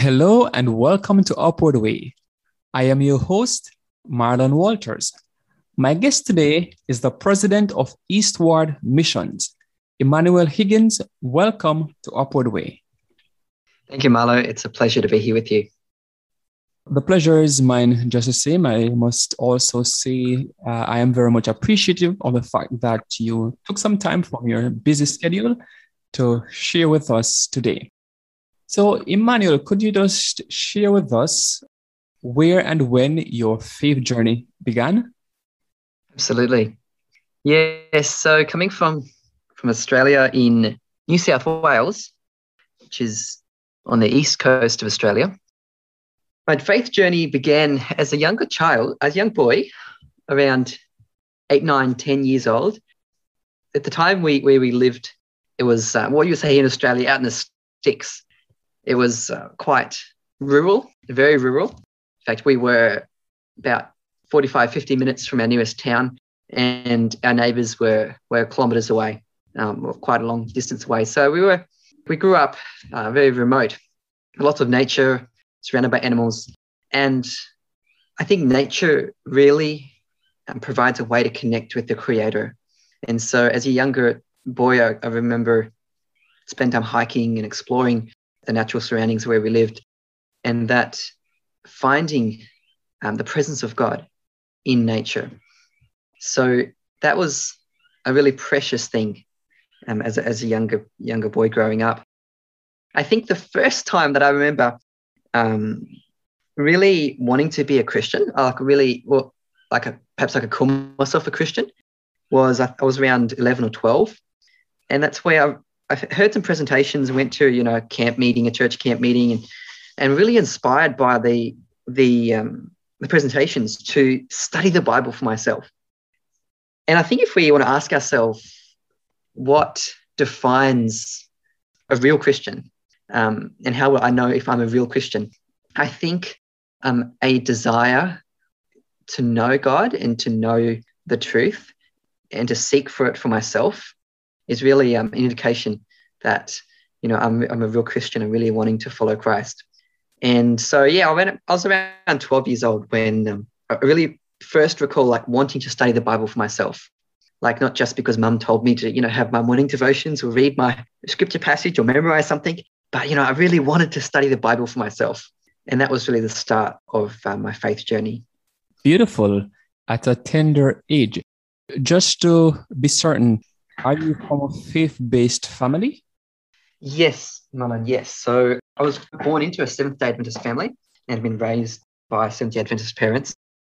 Hello and welcome to Upward Way. I am your host, Marlon Walters. My guest today is the president of Eastward Missions, Emmanuel Higgins. Welcome to Upward Way. Thank you, Marlo. It's a pleasure to be here with you. The pleasure is mine just the same. I must also say uh, I am very much appreciative of the fact that you took some time from your busy schedule to share with us today. So, Emmanuel, could you just share with us where and when your faith journey began? Absolutely. Yes. So, coming from from Australia in New South Wales, which is on the east coast of Australia, my faith journey began as a younger child, as a young boy, around eight, nine, ten years old. At the time we where we lived, it was uh, what you say in Australia, out in the sticks it was uh, quite rural, very rural. In fact, we were about 45, 50 minutes from our nearest town, and our neighbours were, were kilometres away, um, quite a long distance away. So we were we grew up uh, very remote, lots of nature, surrounded by animals, and I think nature really um, provides a way to connect with the Creator. And so, as a younger boy, I, I remember spend time hiking and exploring the natural surroundings where we lived, and that finding um, the presence of God in nature. So that was a really precious thing um, as, a, as a younger younger boy growing up. I think the first time that I remember um, really wanting to be a Christian, like really, well, like a, perhaps I could call myself a Christian, was I, I was around 11 or 12. And that's where I I heard some presentations, went to you know a camp meeting, a church camp meeting, and and really inspired by the the um, the presentations to study the Bible for myself. And I think if we want to ask ourselves what defines a real Christian um, and how will I know if I'm a real Christian, I think um, a desire to know God and to know the truth and to seek for it for myself is really um, an indication that you know I'm, I'm a real Christian and really wanting to follow Christ. And so yeah, I went. I was around 12 years old when um, I really first recall like wanting to study the Bible for myself. Like not just because mum told me to, you know, have my morning devotions or read my scripture passage or memorize something, but you know, I really wanted to study the Bible for myself. And that was really the start of uh, my faith journey. Beautiful. At a tender age. Just to be certain, are you from a faith based family? Yes, Manan, yes. So I was born into a Seventh day Adventist family and been raised by Seventh day Adventist parents,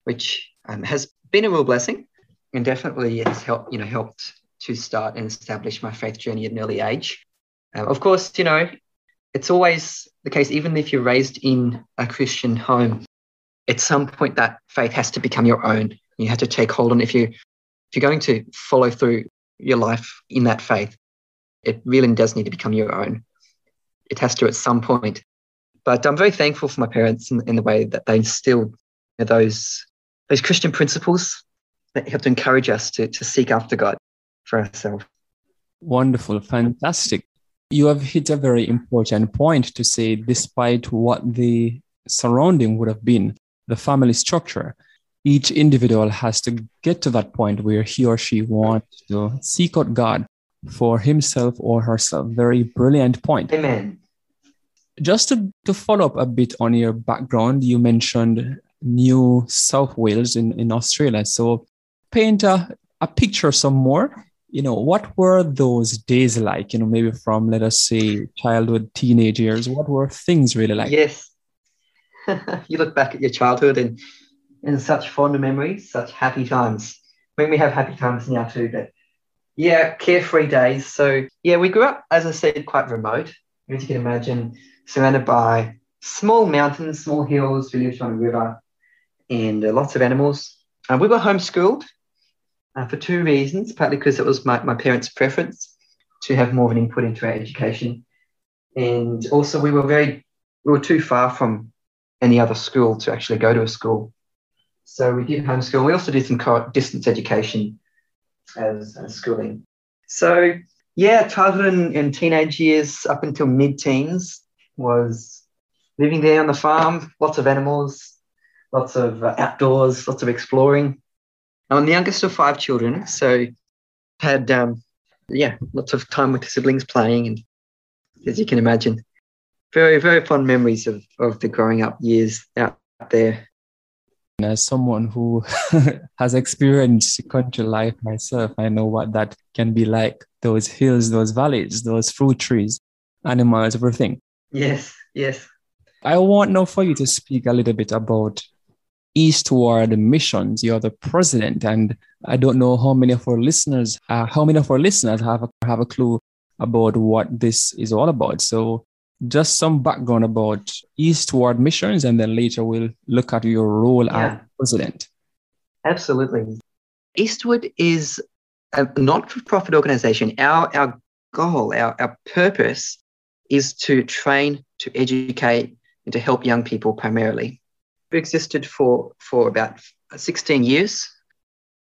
which um, has been a real blessing and definitely has helped, you know, helped to start and establish my faith journey at an early age. Um, of course, you know, it's always the case, even if you're raised in a Christian home, at some point that faith has to become your own. You have to take hold on if you if you're going to follow through your life in that faith. It really does need to become your own. It has to at some point. But I'm very thankful for my parents in, in the way that they instilled those, those Christian principles that help to encourage us to, to seek after God for ourselves. Wonderful, fantastic. You have hit a very important point to say, despite what the surrounding would have been, the family structure, each individual has to get to that point where he or she wants to seek out God for himself or herself. Very brilliant point. Amen. Just to, to follow up a bit on your background, you mentioned New South Wales in, in Australia. So paint a, a picture some more. You know, what were those days like? You know, maybe from, let us say, childhood, teenage years. What were things really like? Yes. you look back at your childhood and and such fond memories, such happy times. When we have happy times now too, but yeah, carefree days. So yeah, we grew up, as I said, quite remote. as you can imagine, surrounded by small mountains, small hills. We lived on a river and uh, lots of animals. Uh, we were homeschooled uh, for two reasons, partly because it was my, my parents' preference to have more of an input into our education. And also, we were very, we were too far from any other school to actually go to a school. So we did homeschool. We also did some distance education as, as schooling. So yeah, childhood and, and teenage years up until mid teens was living there on the farm, lots of animals, lots of uh, outdoors, lots of exploring. I'm the youngest of five children, so had um, yeah, lots of time with the siblings playing, and as you can imagine, very very fond memories of of the growing up years out there. As someone who has experienced country life myself, I know what that can be like. Those hills, those valleys, those fruit trees, animals, everything. Yes, yes. I want now for you to speak a little bit about Eastward Missions. You're the president, and I don't know how many of our listeners, uh, how many of our listeners have a, have a clue about what this is all about. So, just some background about Eastward Missions, and then later we'll look at your role yeah. as president. Absolutely. Eastward is a not-for-profit organization. Our our goal, our, our purpose, is to train, to educate, and to help young people primarily We existed for for about 16 years,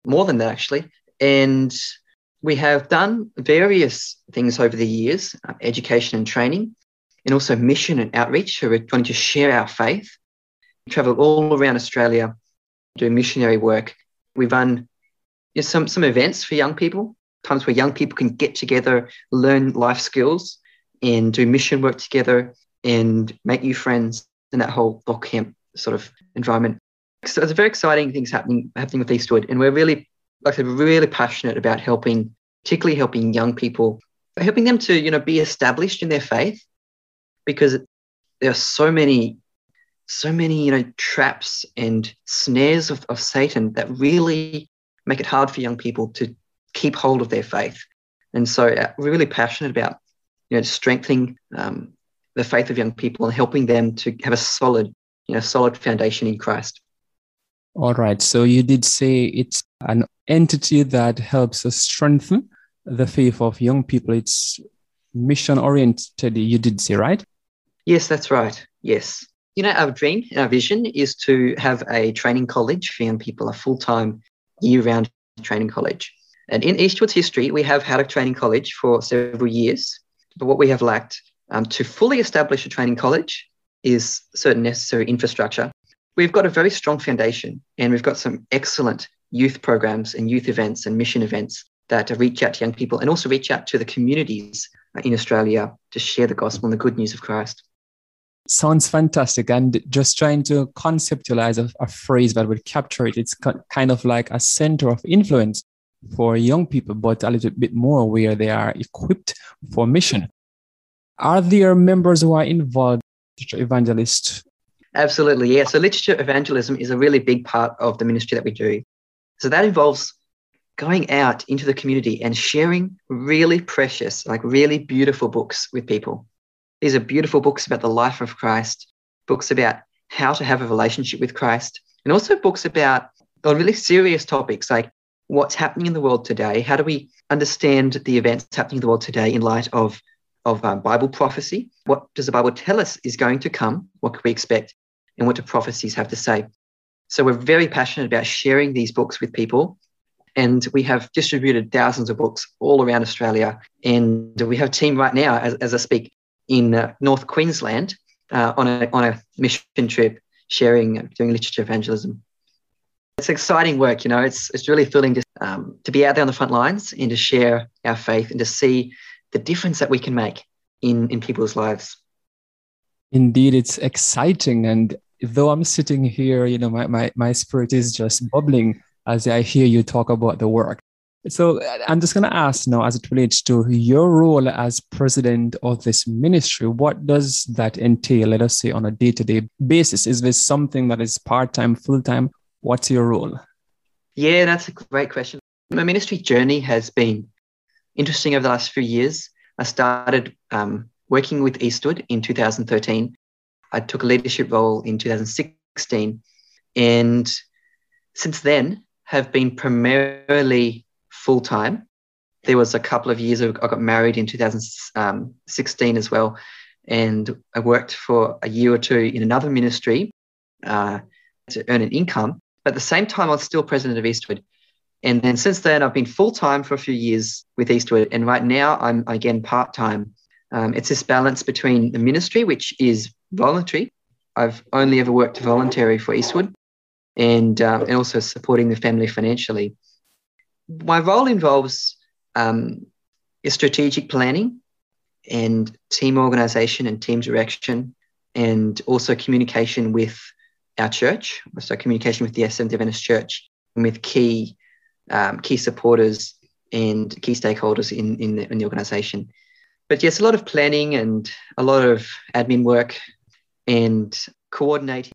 more than that actually, and we have done various things over the years, uh, education and training, and also mission and outreach. So we're trying to share our faith. We travel all around Australia, do missionary work. We run you know, some some events for young people, times where young people can get together, learn life skills, and do mission work together and make new friends in that whole boot camp sort of environment. So it's very exciting things happening happening with Eastward. and we're really, like I said, really passionate about helping, particularly helping young people, helping them to you know be established in their faith, because there are so many, so many you know traps and snares of, of Satan that really make it hard for young people to keep hold of their faith. And so uh, we're really passionate about you know strengthening um, the faith of young people and helping them to have a solid you know, solid foundation in Christ. All right. So you did say it's an entity that helps us strengthen the faith of young people. It's mission oriented, you did say, right? Yes, that's right. Yes. You know, our dream, our vision is to have a training college for young people, a full time, year round training college. And in Eastward's history, we have had a training college for several years. But what we have lacked um, to fully establish a training college is certain necessary infrastructure. We've got a very strong foundation and we've got some excellent youth programs and youth events and mission events that reach out to young people and also reach out to the communities in Australia to share the gospel and the good news of Christ. Sounds fantastic. And just trying to conceptualize a, a phrase that would capture it, it's kind of like a center of influence for young people, but a little bit more where they are equipped for mission. Are there members who are involved literature evangelist? Absolutely, yeah. So literature evangelism is a really big part of the ministry that we do. So that involves going out into the community and sharing really precious, like really beautiful books with people. These are beautiful books about the life of Christ, books about how to have a relationship with Christ, and also books about really serious topics like what's happening in the world today. How do we understand the events happening in the world today in light of of um, Bible prophecy. What does the Bible tell us is going to come? What can we expect? And what do prophecies have to say? So we're very passionate about sharing these books with people. And we have distributed thousands of books all around Australia. And we have a team right now, as, as I speak, in uh, North Queensland uh, on, a, on a mission trip sharing, doing literature evangelism. It's exciting work, you know, it's, it's really thrilling to, um, to be out there on the front lines and to share our faith and to see the difference that we can make in, in people's lives. Indeed, it's exciting. And though I'm sitting here, you know, my, my, my spirit is just bubbling as I hear you talk about the work. So I'm just going to ask now, as it relates to your role as president of this ministry, what does that entail? Let us say on a day to day basis. Is this something that is part time, full time? What's your role? Yeah, that's a great question. My ministry journey has been interesting over the last few years. I started um, working with Eastward in 2013. I took a leadership role in 2016. And since then, have been primarily full time. There was a couple of years I got married in 2016 as well. And I worked for a year or two in another ministry uh, to earn an income. But at the same time, I was still president of Eastward. And then since then, I've been full time for a few years with Eastward. And right now, I'm again part time. Um, it's this balance between the ministry, which is voluntary. I've only ever worked voluntary for Eastward and, uh, and also supporting the family financially. My role involves um, strategic planning and team organization and team direction, and also communication with our church, so communication with the Seventh Adventist Church and with key um, key supporters and key stakeholders in, in the, in the organization. But yes, a lot of planning and a lot of admin work and coordinating.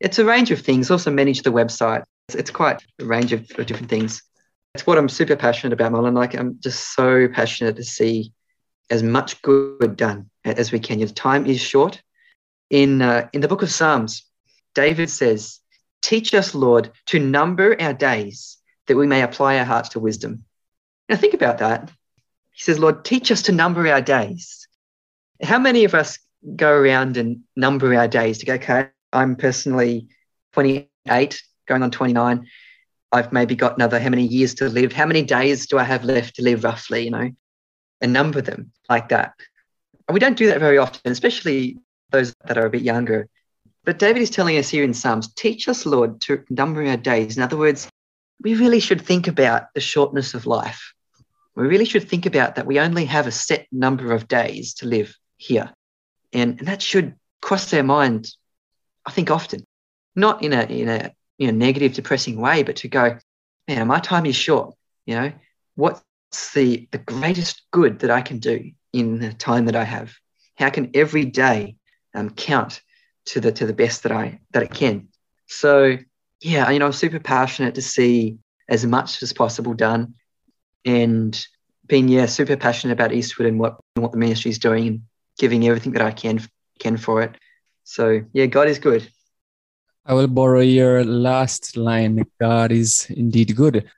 It's a range of things. Also manage the website. It's, quite a range of, different things. It's what I'm super passionate about, Marlon. Like I'm just so passionate to see as much good done as we can. Your time is short. In uh, in the book of Psalms, David says, "Teach us, Lord, to number our days, that we may apply our hearts to wisdom. Now, think about that. He says, Lord, teach us to number our days. How many of us go around and number our days to go, okay, I'm personally 28, going on 29. I've maybe got another how many years to live? How many days do I have left to live roughly, you know, and number them like that? And we don't do that very often, especially those that are a bit younger. But David is telling us here in Psalms, teach us, Lord, to number our days. In other words, we really should think about the shortness of life. We really should think about that we only have a set number of days to live here. And, and that should cross their mind, I think, often, not in a, in a you know, negative, depressing way, but to go, man, my time is short. You know, what's the, the greatest good that I can do in the time that I have? How can every day um, count to the to the best that I that it can? So yeah, you know, I'm super passionate to see as much as possible done, and being yeah super passionate about Eastward and what what the ministry is doing and giving everything that I can can for it. So yeah, God is good. I will borrow your last line. God is indeed good.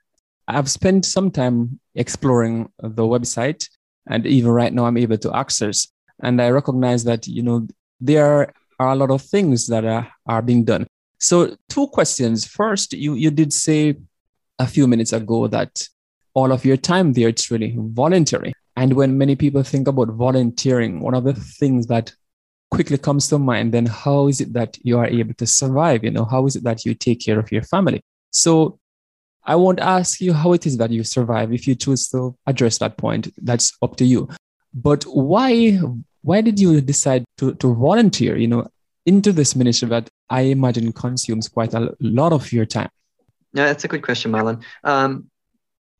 I've spent some time exploring the website, and even right now, I'm able to access. And I recognize that you know there are a lot of things that are, are being done. So, two questions. First, you, you did say a few minutes ago that all of your time there, it's really voluntary. And when many people think about volunteering, one of the things that quickly comes to mind, then how is it that you are able to survive? You know, how is it that you take care of your family? So I won't ask you how it is that you survive. If you choose to address that point, that's up to you. But why why did you decide to, to volunteer? You know, into this ministry that I imagine consumes quite a lot of your time? No, that's a good question, Marlon. Um,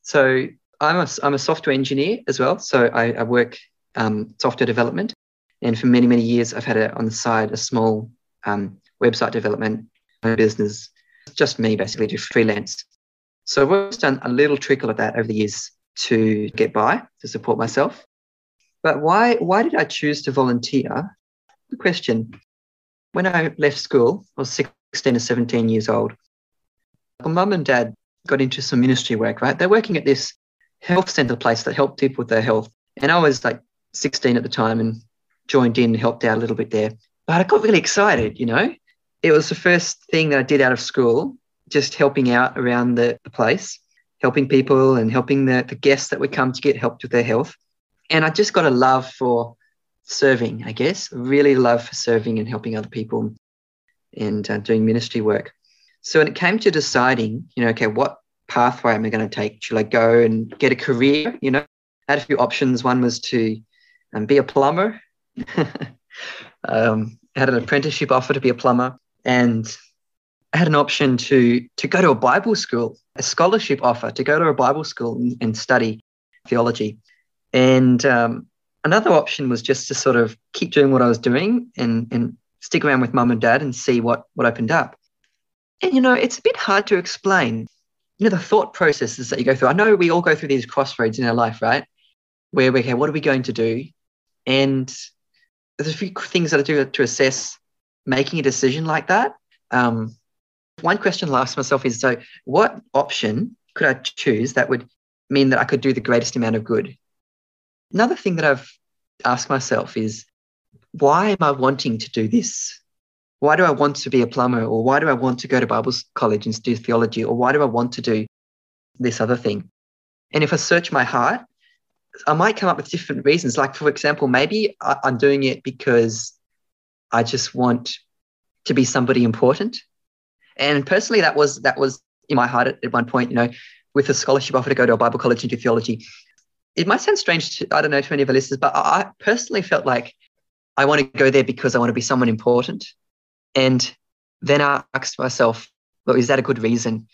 so I'm a, I'm a software engineer as well. So I, I work um, software development. And for many, many years, I've had a, on the side a small um, website development business, just me basically, do freelance. So I've always done a little trickle of that over the years to get by, to support myself. But why, why did I choose to volunteer? Good question when I left school, I was 16 or 17 years old. Well, mum and dad got into some ministry work, right? They're working at this health center place that helped people with their health. And I was like 16 at the time and joined in and helped out a little bit there. But I got really excited, you know. It was the first thing that I did out of school, just helping out around the, the place, helping people and helping the, the guests that would come to get helped with their health. And I just got a love for serving, I guess. Really love for serving and helping other people and uh, doing ministry work. So when it came to deciding, you know, okay, what pathway am I going to take? Should I go and get a career? You know, I had a few options. One was to um, be a plumber. um, I had an apprenticeship offer to be a plumber, and I had an option to to go to a Bible school, a scholarship offer to go to a Bible school and, and study theology. And um, another option was just to sort of keep doing what I was doing and, and stick around with mum and dad and see what, what opened up. And, you know, it's a bit hard to explain, you know, the thought processes that you go through. I know we all go through these crossroads in our life, right? Where we, okay, what are we going to do? And there's a few things that I do to assess making a decision like that. Um, one question I'll ask myself is so, what option could I choose that would mean that I could do the greatest amount of good? Another thing that I've asked myself is, why am I wanting to do this? Why do I want to be a plumber? Or why do I want to go to Bible college and do theology? Or why do I want to do this other thing? And if I search my heart, I might come up with different reasons. Like, for example, maybe I'm doing it because I just want to be somebody important. And personally, that was that was in my heart at, at one point. You know, with a scholarship offer to go to a Bible college and do theology. It might sound strange to I don't know to any of the listeners, but I personally felt like I want to go there because I want to be someone important. And then I asked myself, well, is that a good reason?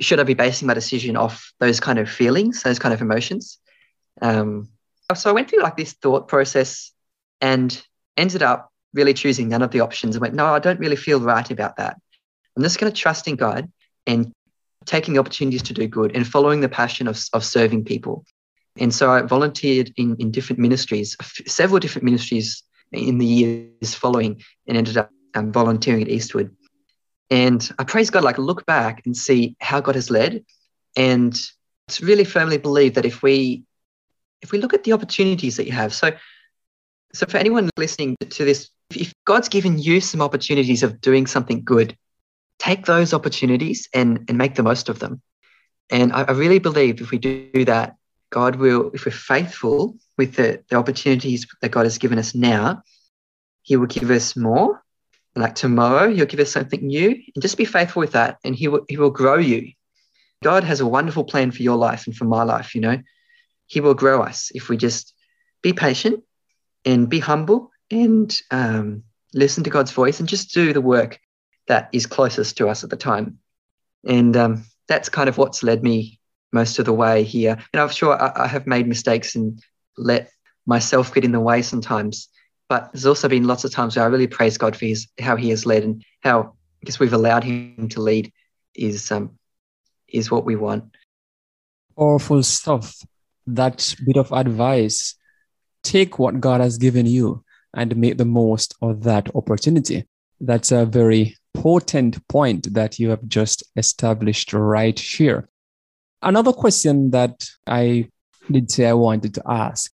Should I be basing my decision off those kind of feelings, those kind of emotions? Um, so I went through like this thought process and ended up really choosing none of the options and went, no, I don't really feel right about that. I'm just going to trust in God and taking opportunities to do good and following the passion of, of serving people. And so I volunteered in, in different ministries, several different ministries in the years following, and ended up um, volunteering at Eastward. And I praise God, like look back and see how God has led. And it's really firmly believe that if we if we look at the opportunities that you have, so so for anyone listening to this, if God's given you some opportunities of doing something good, take those opportunities and, and make the most of them. And I, I really believe if we do that, God will, if we're faithful with the, the opportunities that God has given us now, He will give us more. Like tomorrow, He'll give us something new, and just be faithful with that, and He will He will grow you. God has a wonderful plan for your life and for my life. You know, He will grow us if we just be patient and be humble and um, listen to God's voice and just do the work that is closest to us at the time. And um, that's kind of what's led me most of the way here. And I'm sure I, I have made mistakes and let myself get in the way sometimes. But there's also been lots of times where I really praise God for his how he has led and how I guess we've allowed him to lead is um, is what we want. Powerful stuff. That bit of advice. Take what God has given you and make the most of that opportunity. That's a very potent point that you have just established right here. Another question that I did say I wanted to ask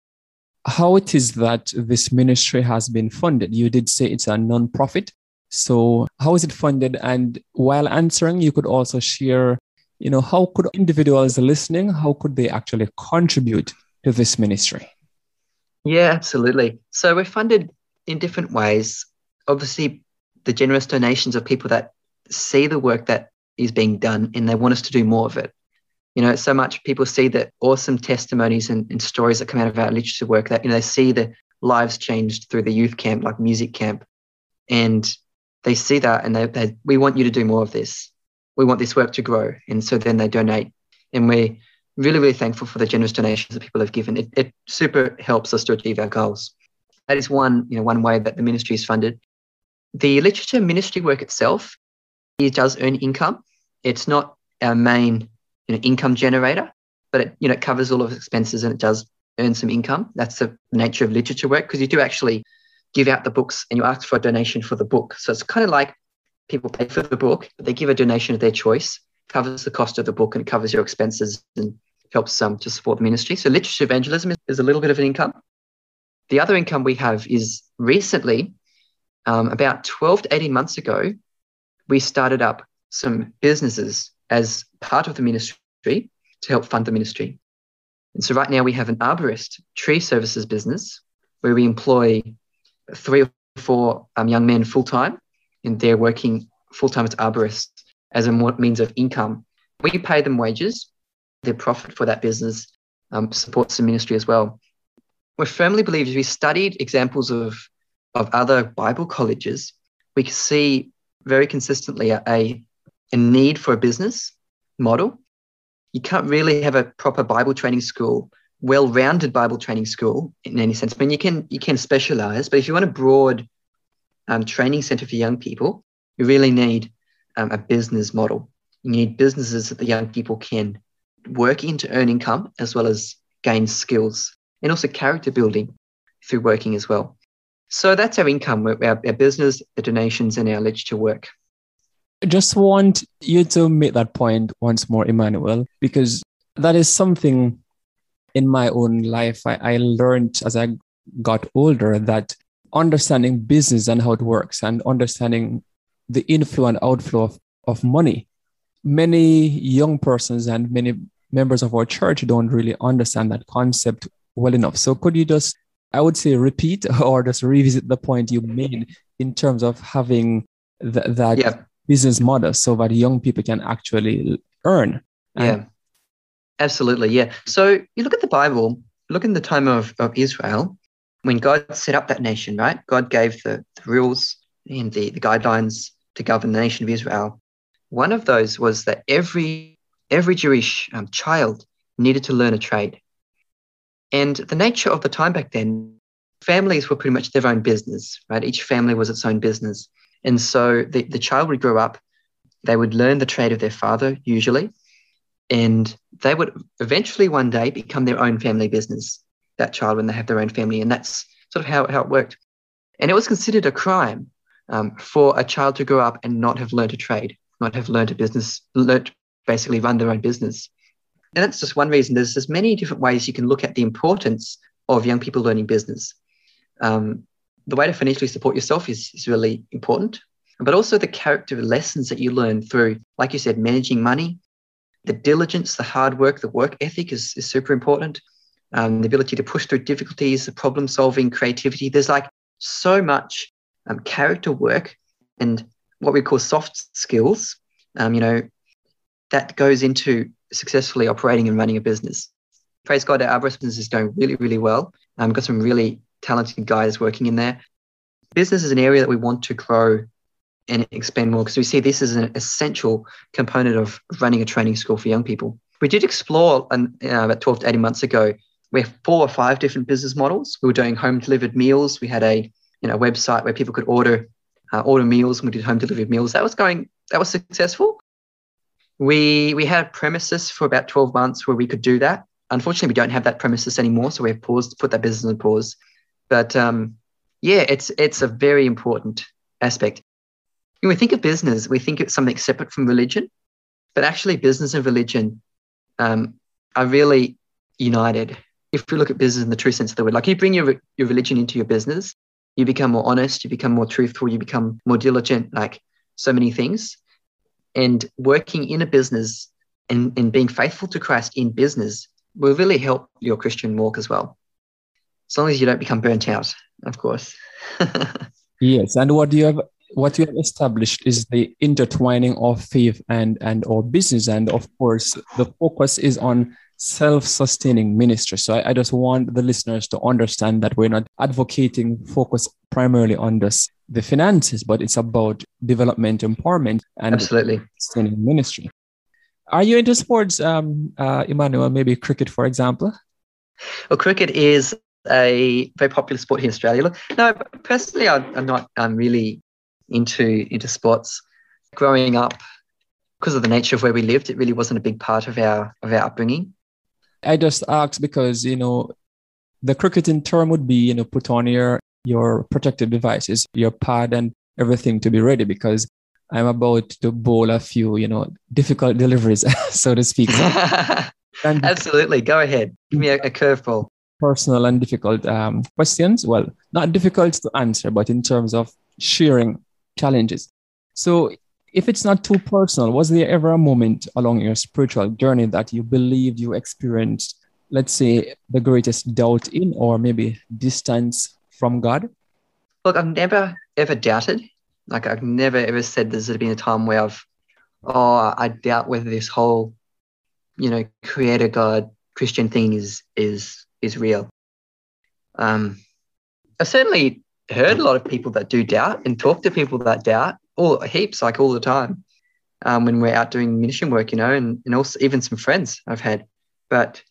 how it is that this ministry has been funded. You did say it's a non-profit. So how is it funded? And while answering, you could also share, you know, how could individuals listening, how could they actually contribute to this ministry? Yeah, absolutely. So we're funded in different ways. Obviously, the generous donations of people that see the work that is being done and they want us to do more of it. You know, so much people see the awesome testimonies and, and stories that come out of our literature work that, you know, they see the lives changed through the youth camp, like music camp. And they see that and they, they we want you to do more of this. We want this work to grow. And so then they donate. And we're really, really thankful for the generous donations that people have given. It, it super helps us to achieve our goals. That is one, you know, one way that the ministry is funded. The literature ministry work itself, it does earn income. It's not our main you know, income generator, but it you know it covers all of expenses and it does earn some income. That's the nature of literature work because you do actually give out the books and you ask for a donation for the book. So it's kind of like people pay for the book, but they give a donation of their choice, covers the cost of the book and covers your expenses and helps um, to support the ministry. So literature evangelism is a little bit of an income. The other income we have is recently um, about 12 to 18 months ago, we started up some businesses as part of the ministry to help fund the ministry. And so right now we have an arborist tree services business where we employ three or four um, young men full time, and they're working full time as arborists as a means of income. We pay them wages. Their profit for that business um, supports the ministry as well. We firmly believe as we studied examples of of other Bible colleges, we see very consistently a, a need for a business model. You can't really have a proper Bible training school, well-rounded Bible training school in any sense. I mean, you can you can specialize, but if you want a broad um, training center for young people, you really need um, a business model. You need businesses that the young people can work in to earn income as well as gain skills and also character building through working as well. So that's our income, our, our business, the donations, and our literature work. I just want you to make that point once more, Emmanuel, because that is something in my own life I, I learned as I got older that understanding business and how it works and understanding the inflow and outflow of, of money. Many young persons and many members of our church don't really understand that concept well enough. So could you just, I would say, repeat or just revisit the point you made in terms of having th- that yeah. business model so that young people can actually earn? And yeah, absolutely. Yeah. So you look at the Bible, look in the time of, of Israel, when God set up that nation, right? God gave the, the rules and the, the guidelines to govern the nation of Israel. One of those was that every every Jewish um, child needed to learn a trade. And the nature of the time back then, families were pretty much their own business, right? Each family was its own business. And so the, the child would grow up, they would learn the trade of their father, usually, and they would eventually one day become their own family business that child when they have their own family. And that's sort of how, how it worked. And it was considered a crime um, for a child to grow up and not have learned a trade, not have learned a business, learned basically run their own business. And that's just one reason. There's there's many different ways you can look at the importance of young people learning business. Um, the way to financially support yourself is, is really important, but also the character lessons that you learn through, like you said, managing money, the diligence, the hard work, the work ethic is, is super important um, the ability to push through difficulties, the problem solving, creativity. There's like so much um, character work and what we call soft skills, um, you know, that goes into successfully operating and running a business. Praise God, our business is going really, really well. Um, got some really talented guys working in there. Business is an area that we want to grow and expand more because we see this as an essential component of running a training school for young people. We did explore um, about 12 to 18 months ago we have four or five different business models. We were doing home delivered meals. We had a you know website where people could order uh, order meals, and we did home delivered meals. That was going that was successful. We we had premises for about twelve months where we could do that. Unfortunately, we don't have that premises anymore, so we have paused put that business on pause. But um, yeah, it's it's a very important aspect. When we think of business, we think it's something separate from religion, but actually, business and religion um, are really united if you look at business in the true sense of the word, like you bring your, your religion into your business, you become more honest, you become more truthful, you become more diligent, like so many things. And working in a business and, and being faithful to Christ in business will really help your Christian walk as well. As long as you don't become burnt out, of course. yes. And what you have what you have established is the intertwining of faith and and or business. And of course, the focus is on self-sustaining ministry. So I, I, just want the listeners to understand that we're not advocating focus primarily on this, the finances, but it's about development, empowerment, and absolutely sustaining ministry. Are you into sports, um, uh, Emmanuel? Maybe cricket, for example. Well, cricket is a very popular sport here in Australia. No, personally, I'm not. I'm really into into sports. Growing up, because of the nature of where we lived, it really wasn't a big part of our of our upbringing. I just asked because, you know, the cricketing term would be, you know, put on your your protective devices, your pad and everything to be ready because I'm about to bowl a few, you know, difficult deliveries, so to speak. and Absolutely. Go ahead. Give me a, a curveball. Personal and difficult um, questions. Well, not difficult to answer, but in terms of sharing challenges. So if it's not too personal, was there ever a moment along your spiritual journey that you believed you experienced, let's say, the greatest doubt in or maybe distance from God? Look, I've never ever doubted. Like I've never ever said there's been a time where I've, oh, I doubt whether this whole, you know, creator God Christian thing is is is real. Um, I've certainly heard a lot of people that do doubt and talk to people that doubt all heaps, like all the time, um, when we're out doing mission work, you know, and, and also even some friends I've had. But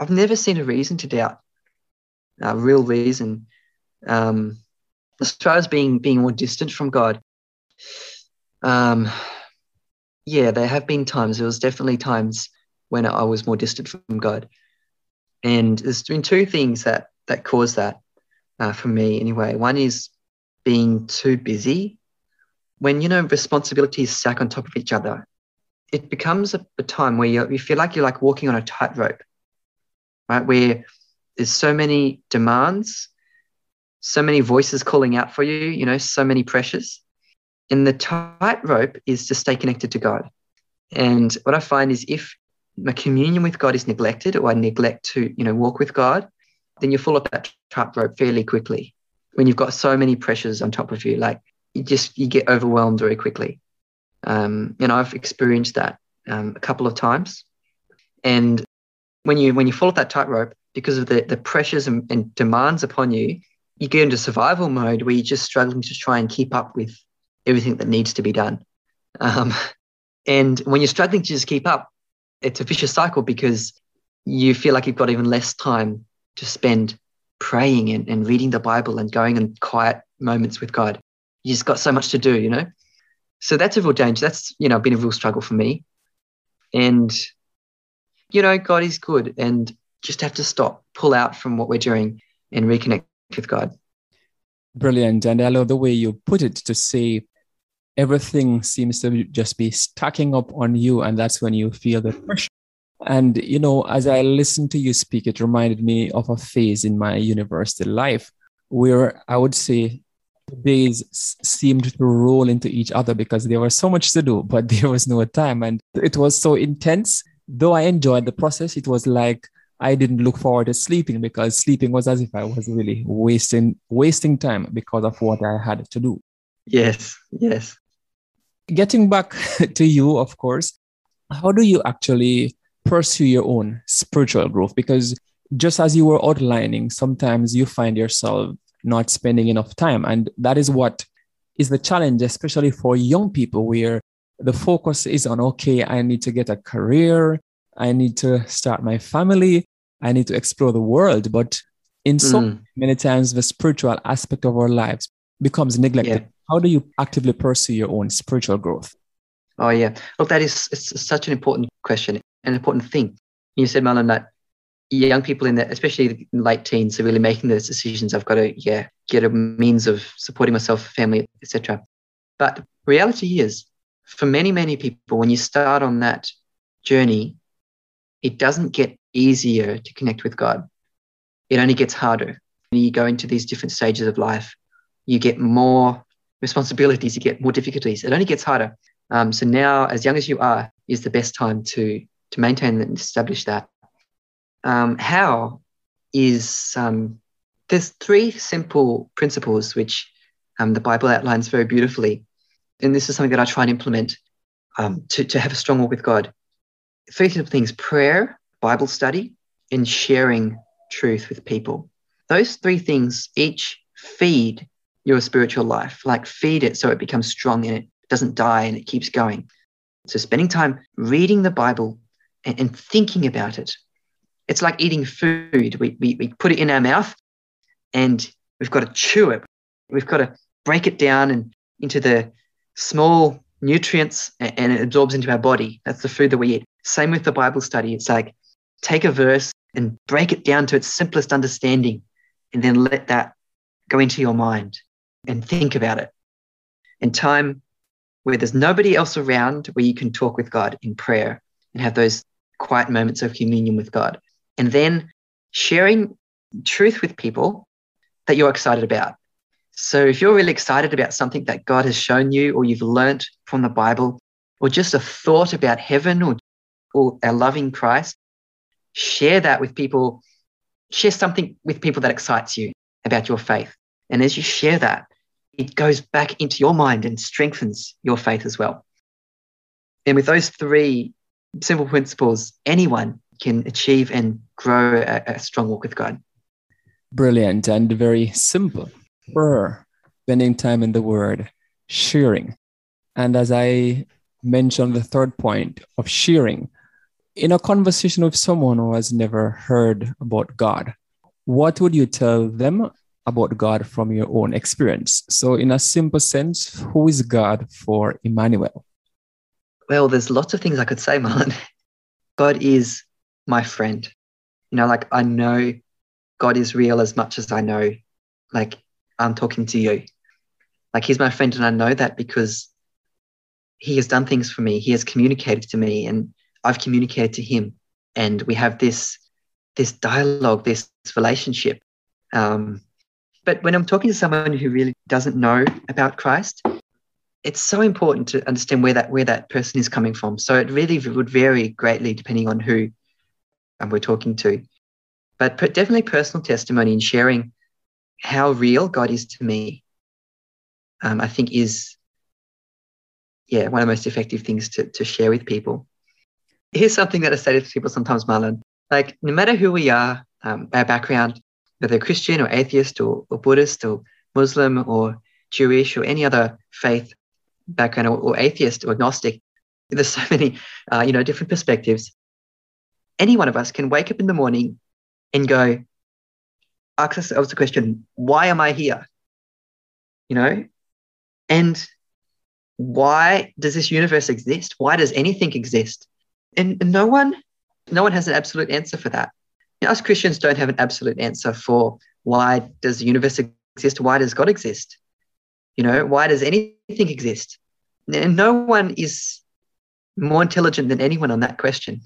I've never seen a reason to doubt, a real reason. Um, as far as being being more distant from God, um, yeah, there have been times. There was definitely times when I was more distant from God, and there's been two things that that caused that. uh, for me anyway. One is being too busy. When, you know, responsibilities stack on top of each other, it becomes a, a time where you, you feel like you're like walking on a tightrope, right? Where there's so many demands, so many voices calling out for you, you know, so many pressures. And the tightrope is to stay connected to God. And what I find is if my communion with God is neglected or I neglect to, you know, walk with God, then you fall off that tightrope fairly quickly. When you've got so many pressures on top of you, like you just you get overwhelmed very quickly. Um, and I've experienced that um, a couple of times. And when you when you fall off that tightrope because of the the pressures and, and demands upon you, you get into survival mode where you're just struggling to try and keep up with everything that needs to be done. Um, and when you're struggling to just keep up, it's a vicious cycle because you feel like you've got even less time to spend praying and, and reading the Bible and going in quiet moments with God. You just got so much to do, you know? So that's a real danger. That's, you know, been a real struggle for me. And, you know, God is good and just have to stop, pull out from what we're doing and reconnect with God. Brilliant. And I love the way you put it to say everything seems to just be stacking up on you. And that's when you feel the pressure. And, you know, as I listened to you speak, it reminded me of a phase in my university life where I would say days seemed to roll into each other because there was so much to do, but there was no time. And it was so intense. Though I enjoyed the process, it was like I didn't look forward to sleeping because sleeping was as if I was really wasting wasting time because of what I had to do. Yes, yes. Getting back to you, of course, how do you actually pursue your own spiritual growth? Because just as you were outlining, sometimes you find yourself not spending enough time. And that is what is the challenge, especially for young people, where the focus is on okay, I need to get a career, I need to start my family, I need to explore the world. But in so mm. many times, the spiritual aspect of our lives becomes neglected. Yeah. How do you actively pursue your own spiritual growth? Oh, yeah. Look, that is it's such an important question, an important thing. You said, Marlon, that young people in the, especially late teens, are really making those decisions. I've got to, yeah, get a means of supporting myself, family, etc. But reality is, for many, many people, when you start on that journey, it doesn't get easier to connect with God. It only gets harder. When you go into these different stages of life, you get more responsibilities, you get more difficulties. It only gets harder. Um, so now, as young as you are, is the best time to to maintain and establish that um, how is um, there's three simple principles which um, the Bible outlines very beautifully. And this is something that I try and implement um, to, to have a strong walk with God. Three simple things prayer, Bible study, and sharing truth with people. Those three things each feed your spiritual life, like feed it so it becomes strong and it doesn't die and it keeps going. So, spending time reading the Bible and, and thinking about it, it's like eating food. We, we, we put it in our mouth and we've got to chew it. We've got to break it down and into the small nutrients and, it absorbs into our body. That's the food that we eat. Same with the Bible study. It's like take a verse and break it down to its simplest understanding and then let that go into your mind and think about it. And time where there's nobody else around where you can talk with God in prayer and have those quiet moments of communion with God and then sharing truth with people that you're excited about. So if you're really excited about something that God has shown you or you've learnt from the Bible or just a thought about heaven or, or a loving Christ, share that with people. Share something with people that excites you about your faith. And as you share that, it goes back into your mind and strengthens your faith as well. And with those three simple principles, anyone can achieve and grow a, a strong walk with God. Brilliant and very simple. Prayer, spending time in the Word, sharing. And as I mentioned, the third point of sharing, in a conversation with someone who has never heard about God, what would you tell them about God from your own experience? So, in a simple sense, who is God for Emmanuel? Well, there's lots of things I could say, man. God is my friend. You know, like I know God is real as much as I know like I'm talking to you. Like he's my friend, and I know that because he has done things for me. He has communicated to me, and I've communicated to him, and we have this this dialogue, this relationship. Um, but when I'm talking to someone who really doesn't know about Christ, it's so important to understand where that where that person is coming from. So it really would vary greatly depending on who we're talking to. But definitely personal testimony and sharing how real God is to me, um, I think is yeah one of the most effective things to to share with people. Here's something that I say to people sometimes, Marlon. Like no matter who we are, um, our background, whether Christian or atheist or, or Buddhist or Muslim or Jewish or any other faith background or, or atheist or agnostic, there's so many, uh, you know, different perspectives. Any one of us can wake up in the morning and go, ask ourselves the question, why am I here? You know, and why does this universe exist? Why does anything exist? And, no one, no one has an absolute answer for that. You know, us Christians don't have an absolute answer for why does the universe exist? Why does God exist? You know, why does anything exist? And no one is more intelligent than anyone on that question.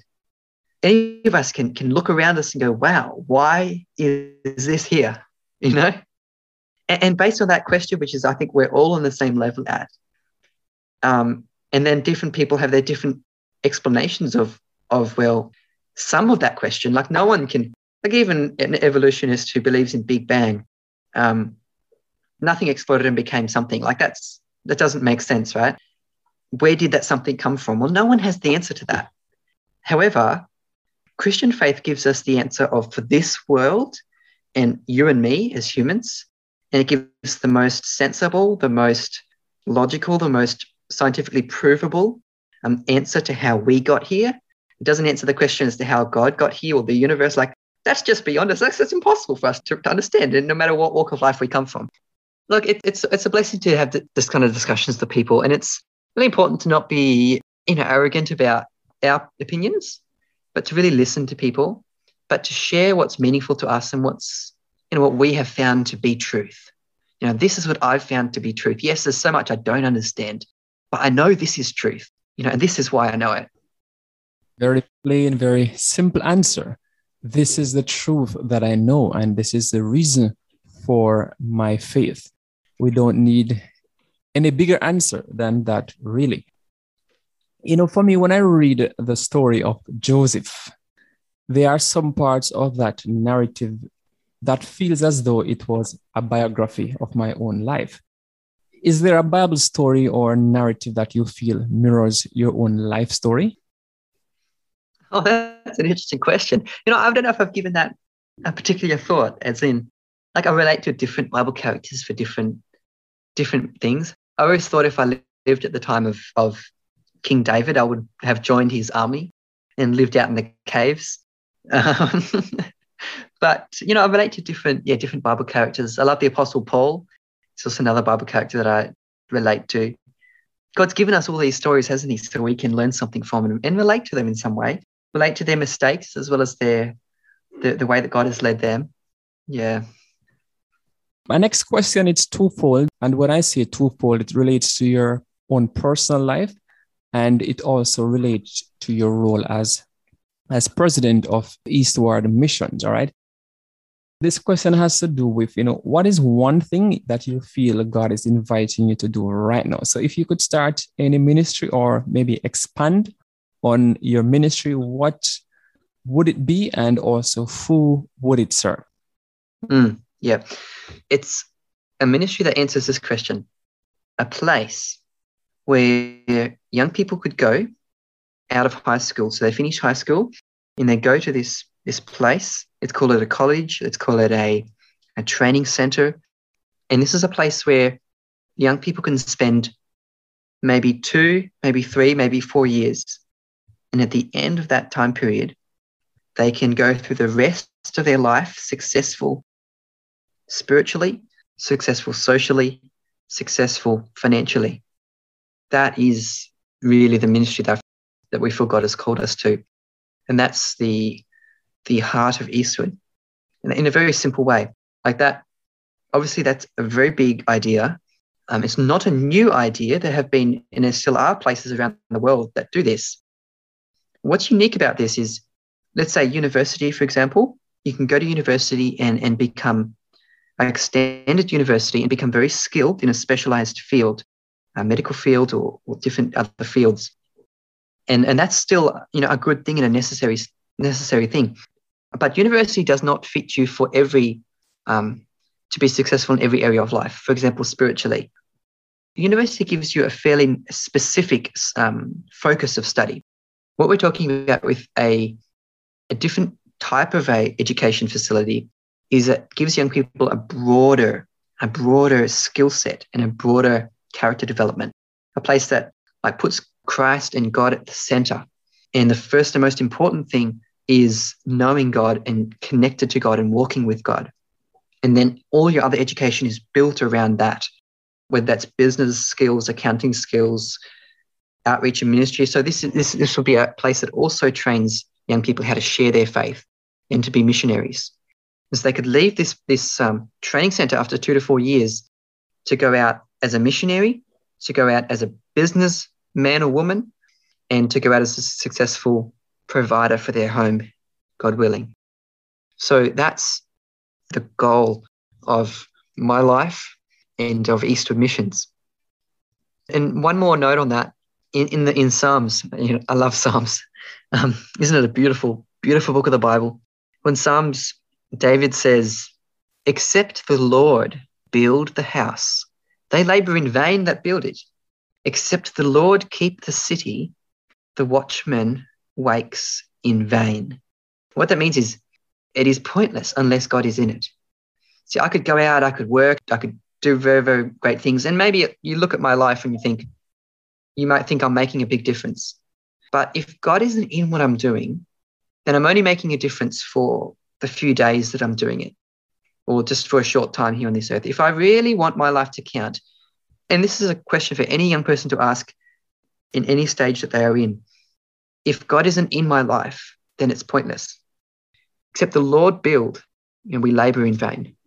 Any of us can, can look around us and go, wow, why is this here? You know? And, and based on that question, which is I think we're all on the same level at, um, and then different people have their different explanations of, of, well, some of that question. Like no one can, like even an evolutionist who believes in Big Bang, um, nothing exploded and became something. Like that's that doesn't make sense, right? Where did that something come from? Well, no one has the answer to that. However, Christian faith gives us the answer of for this world and you and me as humans, and it gives the most sensible, the most logical, the most scientifically provable um, answer to how we got here it doesn't answer the question as to how God got here or the universe. Like, that's just beyond us. That's, that's impossible for us to, to understand, and no matter what walk of life we come from. Look, it, it's it's a blessing to have this kind of discussions with people, and it's really important to not be you know arrogant about our opinions, but to really listen to people, but to share what's meaningful to us and what's you know what we have found to be truth. You know, this is what I've found to be truth. Yes, there's so much I don't understand, but I know this is truth. You know, and this is why I know it. Very plain, very simple answer. This is the truth that I know, and this is the reason for my faith. We don't need any bigger answer than that, really. You know, for me, when I read the story of Joseph, there are some parts of that narrative that feels as though it was a biography of my own life. Is there a Bible story or narrative that you feel mirrors your own life story? Oh, that's an interesting question. You know, I don't know if I've given that a particular thought, as in, like, I relate to different Bible characters for different different things. I always thought if I lived at the time of of King David, I would have joined his army and lived out in the caves. Um, but you know, I relate to different yeah different Bible characters. I love the Apostle Paul. It's also another Bible character that I relate to. God's given us all these stories, hasn't He? So we can learn something from them and relate to them in some way relate to their mistakes as well as their the, the way that God has led them. Yeah. My next question is twofold. And when I say twofold, it relates to your own personal life and it also relates to your role as as president of Eastward Missions. All right. This question has to do with, you know, what is one thing that you feel God is inviting you to do right now? So if you could start any ministry or maybe expand on your ministry, what would it be? And also, who would it serve? Mm, yeah, it's a ministry that answers this question a place where young people could go out of high school. So they finish high school and they go to this, this place. Let's call it a college, let's call it a, a training center. And this is a place where young people can spend maybe two, maybe three, maybe four years and at the end of that time period, they can go through the rest of their life successful spiritually, successful socially, successful financially. That is really the ministry that, that we feel God has called us to. And that's the, the heart of Eastward. And in a very simple way, like that obviously that's a very big idea. Um, it's not a new idea. There have been, and there still are places around the world that do this. What's unique about this is, let's say university, for example, you can go to university and, and become an extended university and become very skilled in a specialized field, a medical field or, or different other fields. And, and that's still, you know, a good thing and a necessary, necessary thing. But university does not fit you for every um, to be successful in every area of life. For example, spiritually, university gives you a fairly specific um, focus of study. What we're talking about with a, a different type of a education facility is it gives young people a broader, a broader skill set and a broader character development. A place that like puts Christ and God at the center. And the first and most important thing is knowing God and connected to God and walking with God. And then all your other education is built around that, whether that's business skills, accounting skills, outreach and ministry. So this, this, this will be a place that also trains young people how to share their faith and to be missionaries. Because they could leave this, this um, training center after two to four years to go out as a missionary, to go out as a business man or woman, and to go out as a successful provider for their home, God willing. So that's the goal of my life and of Eastward Missions. And one more note on that in, in the in Psalms, you know, I love Psalms. Um, isn't it a beautiful, beautiful book of the Bible? When Psalms, David says, Except the Lord build the house, they labor in vain that build it. Except the Lord keep the city, the watchman wakes in vain. What that means is it is pointless unless God is in it. See, I could go out, I could work, I could do very, very great things. And maybe you look at my life and you think, you might think I'm making a big difference. But if God isn't in what I'm doing, then I'm only making a difference for the few days that I'm doing it, or just for a short time here on this earth. If I really want my life to count, and this is a question for any young person to ask in any stage that they are in, if God isn't in my life, then it's pointless except the Lord build, and we labor in vain.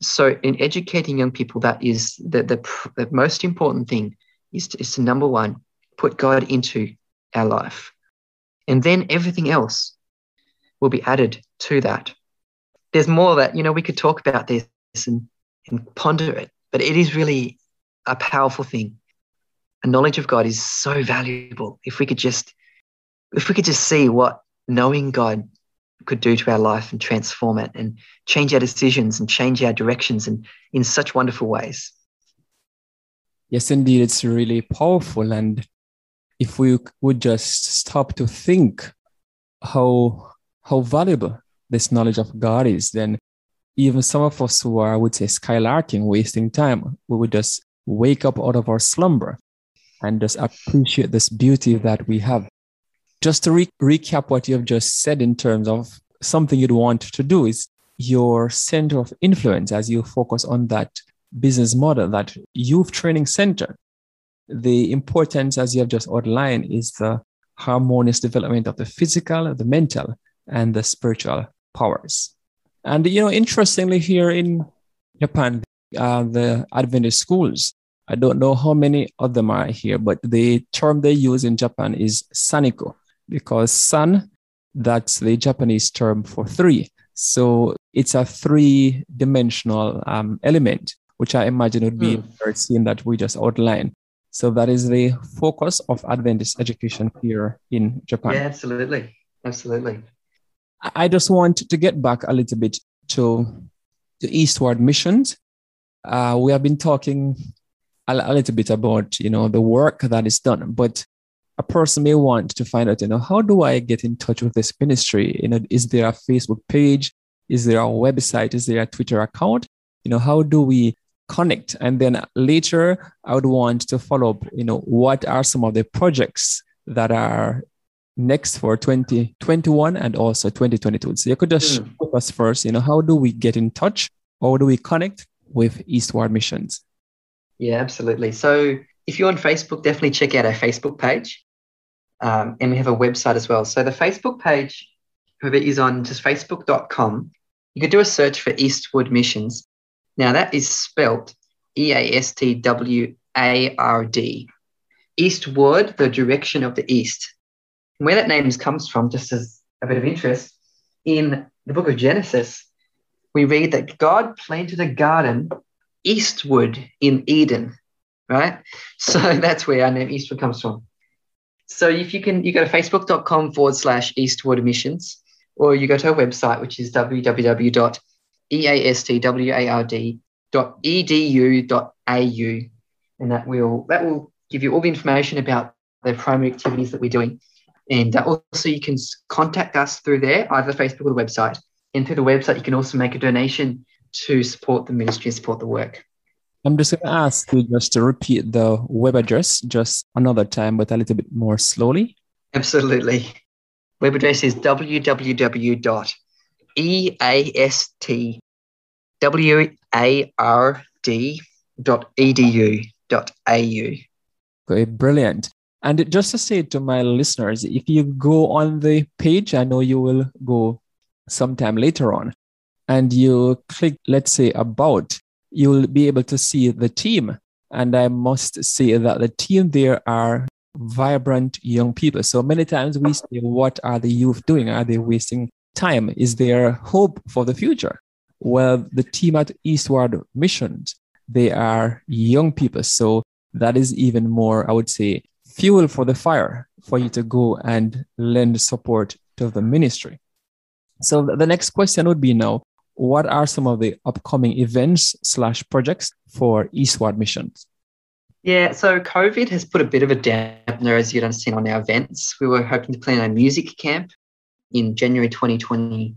So, in educating young people, that is the, the, the most important thing is to, is to number one, put God into our life. And then everything else will be added to that. There's more that, you know, we could talk about this and, and ponder it, but it is really a powerful thing. A knowledge of God is so valuable. If we could just, if we could just see what knowing God could do to our life and transform it and change our decisions and change our directions and in such wonderful ways. Yes, indeed, it's really powerful. And if we would just stop to think how how valuable this knowledge of God is, then even some of us who are, I would say, skylarking, wasting time, we would just wake up out of our slumber and just appreciate this beauty that we have just to re- recap what you have just said in terms of something you'd want to do is your center of influence as you focus on that business model, that youth training center. The importance, as you have just outlined, is the harmonious development of the physical, the mental, and the spiritual powers. And, you know, interestingly, here in Japan, uh, the Adventist schools, I don't know how many of them are here, but the term they use in Japan is saniku, because san, that's the Japanese term for three. So it's a three dimensional um, element, which I imagine would be mm. very scene that we just outlined. So that is the focus of Adventist education here in Japan. Yeah, absolutely. Absolutely. I just want to get back a little bit to the Eastward missions. Uh, we have been talking a, a little bit about, you know, the work that is done, but a person may want to find out, you know, how do I get in touch with this ministry? You know, is there a Facebook page? Is there a website? Is there a Twitter account? You know, how do we connect? And then later, I would want to follow up, you know, what are some of the projects that are next for 2021 and also 2022? So you could just mm. us first, you know, how do we get in touch? Or do we connect with Eastward Missions? Yeah, absolutely. So if you're on Facebook, definitely check out our Facebook page. Um, and we have a website as well. So the Facebook page is on just facebook.com. You could do a search for Eastward Missions. Now, that is spelt E A S T W A R D. Eastward, the direction of the east. Where that name comes from, just as a bit of interest, in the book of Genesis, we read that God planted a garden eastward in Eden, right? So that's where our name Eastward comes from. So if you can, you go to facebook.com forward slash Missions, or you go to our website, which is www.eastward.edu.au, and that will that will give you all the information about the primary activities that we're doing. And uh, also, you can contact us through there, either Facebook or the website. And through the website, you can also make a donation to support the ministry and support the work. I'm just going to ask you just to repeat the web address just another time, but a little bit more slowly. Absolutely. Web address is www.eastward.edu.au. Okay, brilliant. And just to say to my listeners, if you go on the page, I know you will go sometime later on, and you click, let's say, about, you'll be able to see the team. And I must say that the team there are vibrant young people. So many times we say, What are the youth doing? Are they wasting time? Is there hope for the future? Well, the team at Eastward Missions, they are young people. So that is even more, I would say, fuel for the fire for you to go and lend support to the ministry. So the next question would be now, what are some of the upcoming events slash projects for Eastward Missions? Yeah, so COVID has put a bit of a dampener, as you'd understand, on our events. We were hoping to plan a music camp in January 2022.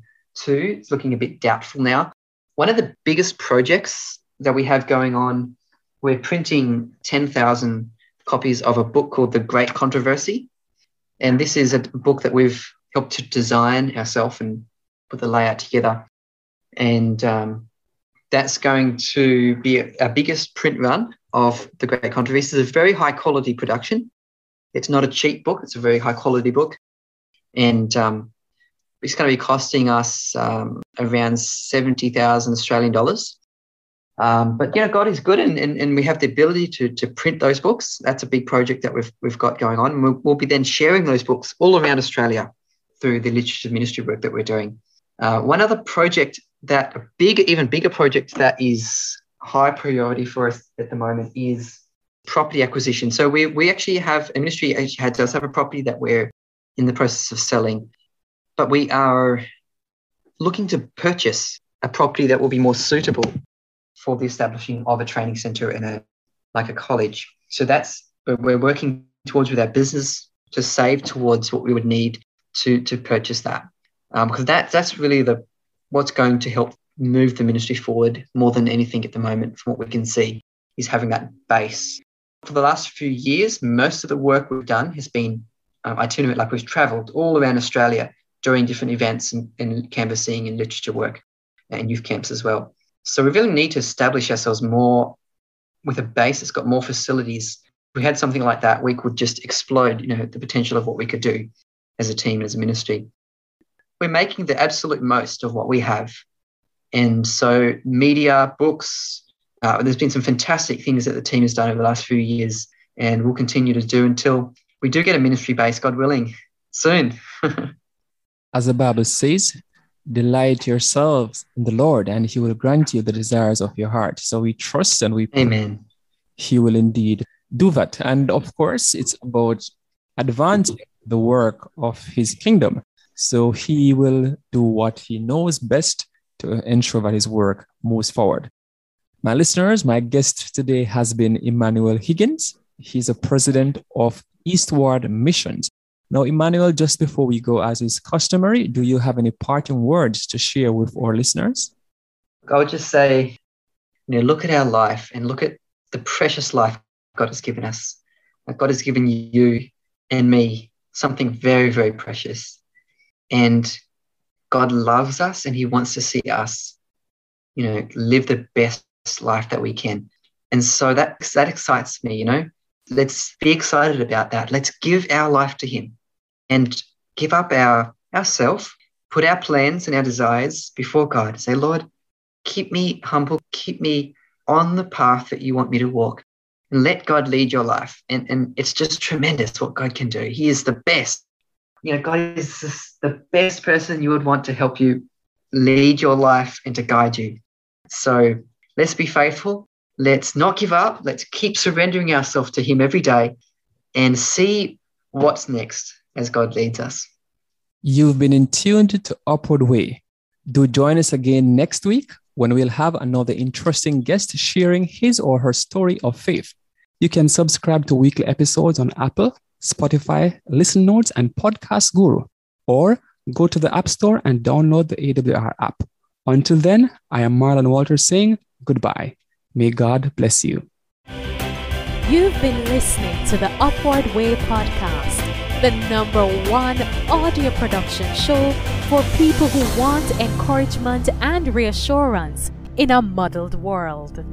It's looking a bit doubtful now. One of the biggest projects that we have going on, we're printing 10,000 copies of a book called The Great Controversy. And this is a book that we've helped to design ourselves and put the layout together. And um, that's going to be our biggest print run of The Great Controversy. It's a very high quality production. It's not a cheap book, it's a very high quality book. And um, it's going to be costing us um, around 70,000 Australian dollars. Um, but you know, God is good, and, and, and we have the ability to, to print those books. That's a big project that we've we've got going on. We'll, we'll, be then sharing those books all around Australia through the literature ministry work that we're doing. Uh, one other project that a big, even bigger project that is high priority for us at the moment is property acquisition. So we we actually have a ministry actually does have a property that we're in the process of selling, but we are looking to purchase a property that will be more suitable for the establishing of a training center in a like a college. So that's we're working towards with our business to save towards what we would need to to purchase that. Because um, that that's really the what's going to help move the ministry forward more than anything at the moment from what we can see is having that base. For the last few years most of the work we've done has been um, itinerant like we've traveled all around australia doing different events and, and canvassing and literature work and youth camps as well so we really need to establish ourselves more with a base that's got more facilities. If we had something like that, we could just explode, you know, the potential of what we could do as a team, as a ministry. We're making the absolute most of what we have. And so media, books, uh, there's been some fantastic things that the team has done over the last few years and will continue to do until we do get a ministry base, God willing, soon. As the Bible says, delight yourselves in the Lord, and He will grant you the desires of your heart. So we trust and we Amen. He will indeed do that. And of course, it's about advancing the work of His kingdom. So He will do what He knows best to ensure that His work moves forward. My listeners, my guest today has been Emmanuel Higgins. He's a president of Eastward Missions. Now, Emmanuel, just before we go, as is customary, do you have any parting words to share with our listeners? I would just say, you know, look at our life and look at the precious life God has given us. God has given you and me something very, very precious. And God loves us and He wants to see us, you know, live the best life that we can. And so that that excites me, you know let's be excited about that. Let's give our life to Him and give up our ourself, put our plans and our desires before God. Say, Lord, keep me humble, keep me on the path that you want me to walk, and let God lead your life. And, and it's just tremendous what God can do. He is the best. You know, God is the best person you would want to help you lead your life and to guide you. So let's be faithful. Let's not give up. Let's keep surrendering ourselves to Him every day and see what's next as God leads us. You've been in tuned to Upward Way. Do join us again next week when we'll have another interesting guest sharing his or her story of faith. You can subscribe to weekly episodes on Apple, Spotify, Listen Notes, and Podcast Guru, or go to the App Store and download the AWR app. Until then, I am Marlon Walters saying goodbye. May God bless you. You've been listening to the Upward Way podcast, the number one audio production show for people who want encouragement and reassurance in a muddled world.